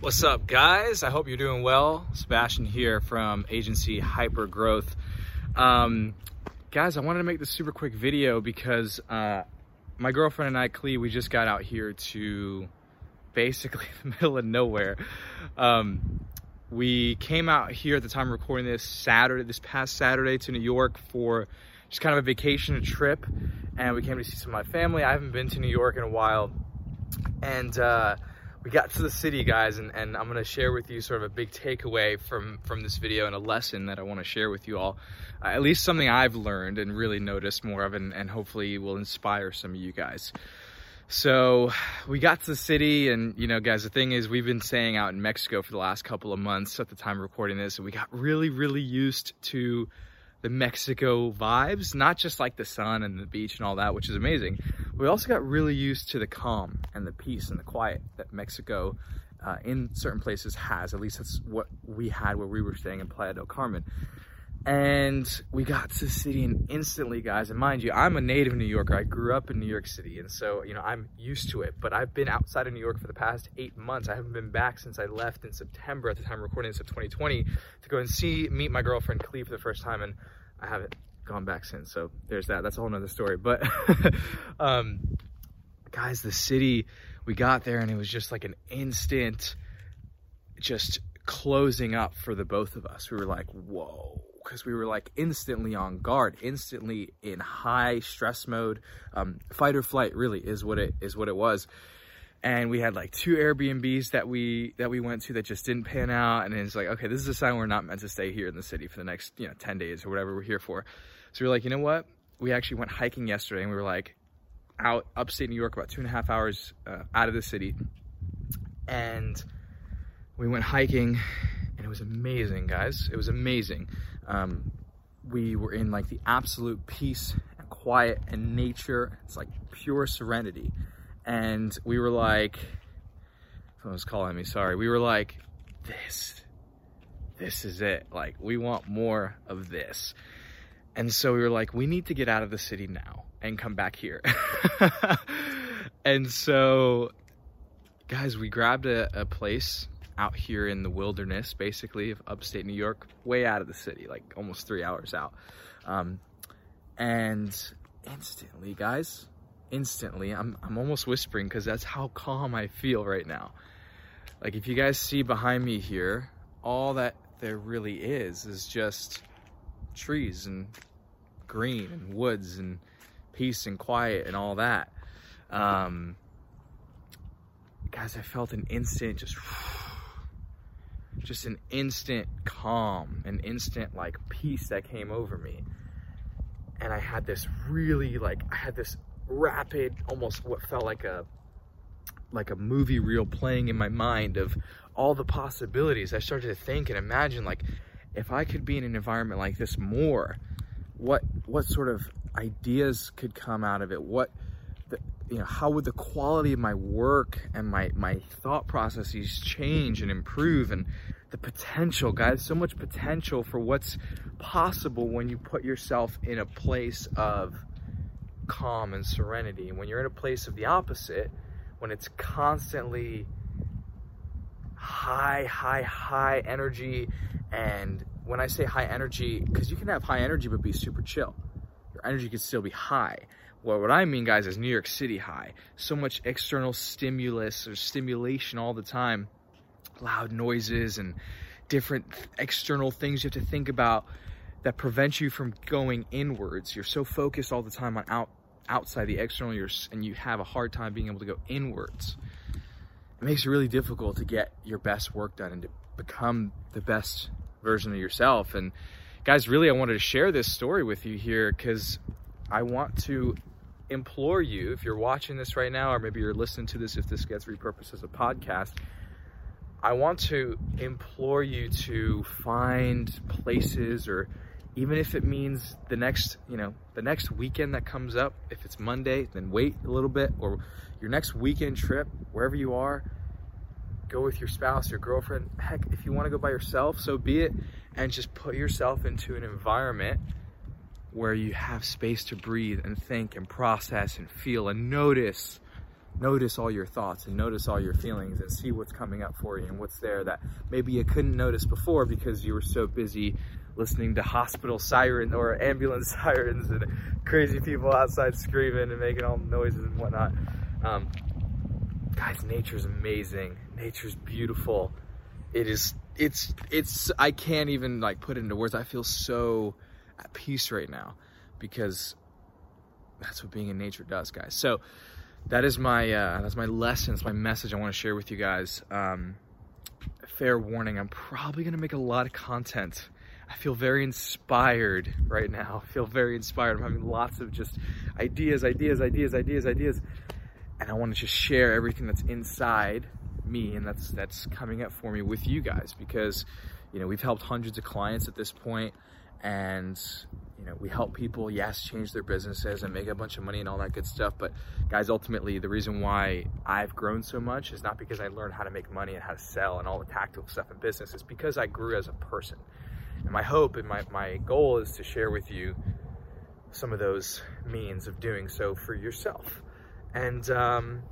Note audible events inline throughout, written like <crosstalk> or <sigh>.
What's up, guys? I hope you're doing well. Sebastian here from Agency Hyper Growth. Um, guys, I wanted to make this super quick video because uh, my girlfriend and I, Clee, we just got out here to basically <laughs> the middle of nowhere. Um, we came out here at the time of recording this Saturday, this past Saturday to New York for just kind of a vacation a trip. And we came to see some of my family. I haven't been to New York in a while. And uh, we got to the city, guys, and, and I'm gonna share with you sort of a big takeaway from, from this video and a lesson that I wanna share with you all. Uh, at least something I've learned and really noticed more of and, and hopefully will inspire some of you guys. So we got to the city and, you know, guys, the thing is we've been staying out in Mexico for the last couple of months at the time of recording this and we got really, really used to the Mexico vibes, not just like the sun and the beach and all that, which is amazing. We also got really used to the calm and the peace and the quiet that Mexico uh, in certain places has. At least that's what we had where we were staying in Playa del Carmen. And we got to the city and instantly, guys, and mind you, I'm a native New Yorker. I grew up in New York City. And so, you know, I'm used to it, but I've been outside of New York for the past eight months. I haven't been back since I left in September at the time recording this of 2020 to go and see, meet my girlfriend Clee for the first time. And I haven't gone back since. So there's that. That's a whole nother story. But, <laughs> um, guys, the city, we got there and it was just like an instant, just closing up for the both of us. We were like, whoa because we were like instantly on guard, instantly in high stress mode. Um, fight or flight really is what it is what it was. And we had like two Airbnbs that we that we went to that just didn't pan out. And it's like, okay, this is a sign we're not meant to stay here in the city for the next, you know, 10 days or whatever we're here for. So we are like, you know what? We actually went hiking yesterday and we were like out upstate New York, about two and a half hours uh, out of the city. And we went hiking and it was amazing, guys. It was amazing. Um, we were in like the absolute peace and quiet and nature. It's like pure serenity. And we were like, someone was calling me, sorry. We were like, this, this is it. Like, we want more of this. And so we were like, we need to get out of the city now and come back here. <laughs> and so, guys, we grabbed a, a place out here in the wilderness, basically, of upstate New York, way out of the city, like almost three hours out. Um, and instantly, guys, instantly, I'm, I'm almost whispering because that's how calm I feel right now. Like, if you guys see behind me here, all that there really is is just trees and green and woods and peace and quiet and all that. Um, guys, I felt an instant just <sighs> just an instant calm, an instant like peace that came over me. And I had this really like, I had this rapid, almost what felt like a, like a movie reel playing in my mind of all the possibilities. I started to think and imagine like, if I could be in an environment like this more, what, what sort of ideas could come out of it? What, the, you know, how would the quality of my work and my, my thought processes change and improve? And the potential, guys, so much potential for what's possible when you put yourself in a place of calm and serenity. And When you're in a place of the opposite, when it's constantly high, high, high energy. And when I say high energy, because you can have high energy but be super chill. Your energy can still be high. Well, what I mean, guys, is New York City high. So much external stimulus or stimulation all the time loud noises and different external things you have to think about that prevent you from going inwards. You're so focused all the time on out outside the external and you have a hard time being able to go inwards. It makes it really difficult to get your best work done and to become the best version of yourself. And guys, really, I wanted to share this story with you here because I want to implore you, if you're watching this right now, or maybe you're listening to this if this gets repurposed as a podcast, I want to implore you to find places or even if it means the next, you know, the next weekend that comes up, if it's Monday, then wait a little bit or your next weekend trip, wherever you are, go with your spouse, your girlfriend. Heck, if you want to go by yourself, so be it. And just put yourself into an environment where you have space to breathe and think and process and feel and notice notice all your thoughts and notice all your feelings and see what's coming up for you and what's there that maybe you couldn't notice before because you were so busy listening to hospital sirens or ambulance <laughs> sirens and crazy people outside screaming and making all noises and whatnot. Um, guys, nature's amazing. Nature's beautiful. It is, it's, it's, I can't even like put it into words. I feel so at peace right now because that's what being in nature does, guys. So that is my uh, that's my lesson. It's my message I want to share with you guys. Um, fair warning: I'm probably gonna make a lot of content. I feel very inspired right now. I feel very inspired. I'm having lots of just ideas, ideas, ideas, ideas, ideas, and I want to just share everything that's inside me and that's that's coming up for me with you guys because you know we've helped hundreds of clients at this point and you know we help people yes change their businesses and make a bunch of money and all that good stuff but guys ultimately the reason why i've grown so much is not because i learned how to make money and how to sell and all the tactical stuff in business. It's because i grew as a person. And my hope and my, my goal is to share with you some of those means of doing so for yourself and um,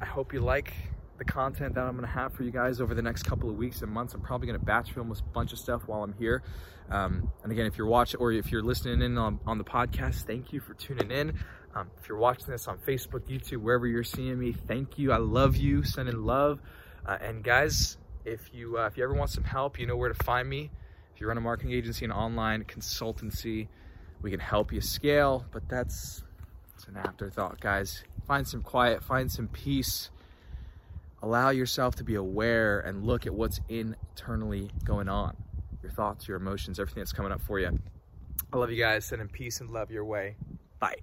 i hope you like the content that I'm gonna have for you guys over the next couple of weeks and months. I'm probably gonna batch film a bunch of stuff while I'm here. Um, and again, if you're watching or if you're listening in on, on the podcast, thank you for tuning in. Um, if you're watching this on Facebook, YouTube, wherever you're seeing me, thank you. I love you. Sending love. Uh, and guys, if you uh, if you ever want some help, you know where to find me. If you run a marketing agency and online consultancy, we can help you scale. But that's an afterthought, guys. Find some quiet, find some peace allow yourself to be aware and look at what's internally going on your thoughts, your emotions, everything that's coming up for you. I love you guys. Sending peace and love your way. Bye.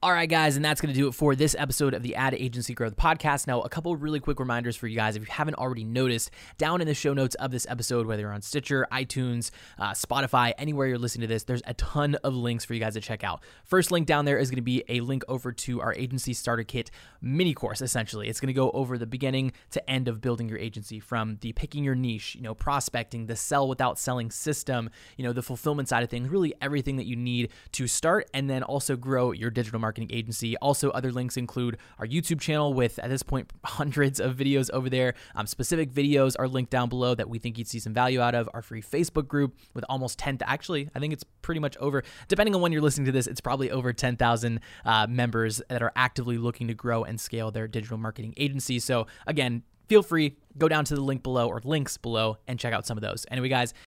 All right, guys, and that's going to do it for this episode of the Ad Agency Growth Podcast. Now, a couple really quick reminders for you guys. If you haven't already noticed, down in the show notes of this episode, whether you're on Stitcher, iTunes, uh, Spotify, anywhere you're listening to this, there's a ton of links for you guys to check out. First link down there is going to be a link over to our agency starter kit mini course, essentially. It's going to go over the beginning to end of building your agency from the picking your niche, you know, prospecting, the sell without selling system, you know, the fulfillment side of things, really everything that you need to start and then also grow your digital marketing marketing agency. Also, other links include our YouTube channel with, at this point, <laughs> hundreds of videos over there. Um, specific videos are linked down below that we think you'd see some value out of. Our free Facebook group with almost 10, actually, I think it's pretty much over, depending on when you're listening to this, it's probably over 10,000 uh, members that are actively looking to grow and scale their digital marketing agency. So, again, feel free, go down to the link below or links below and check out some of those. Anyway, guys,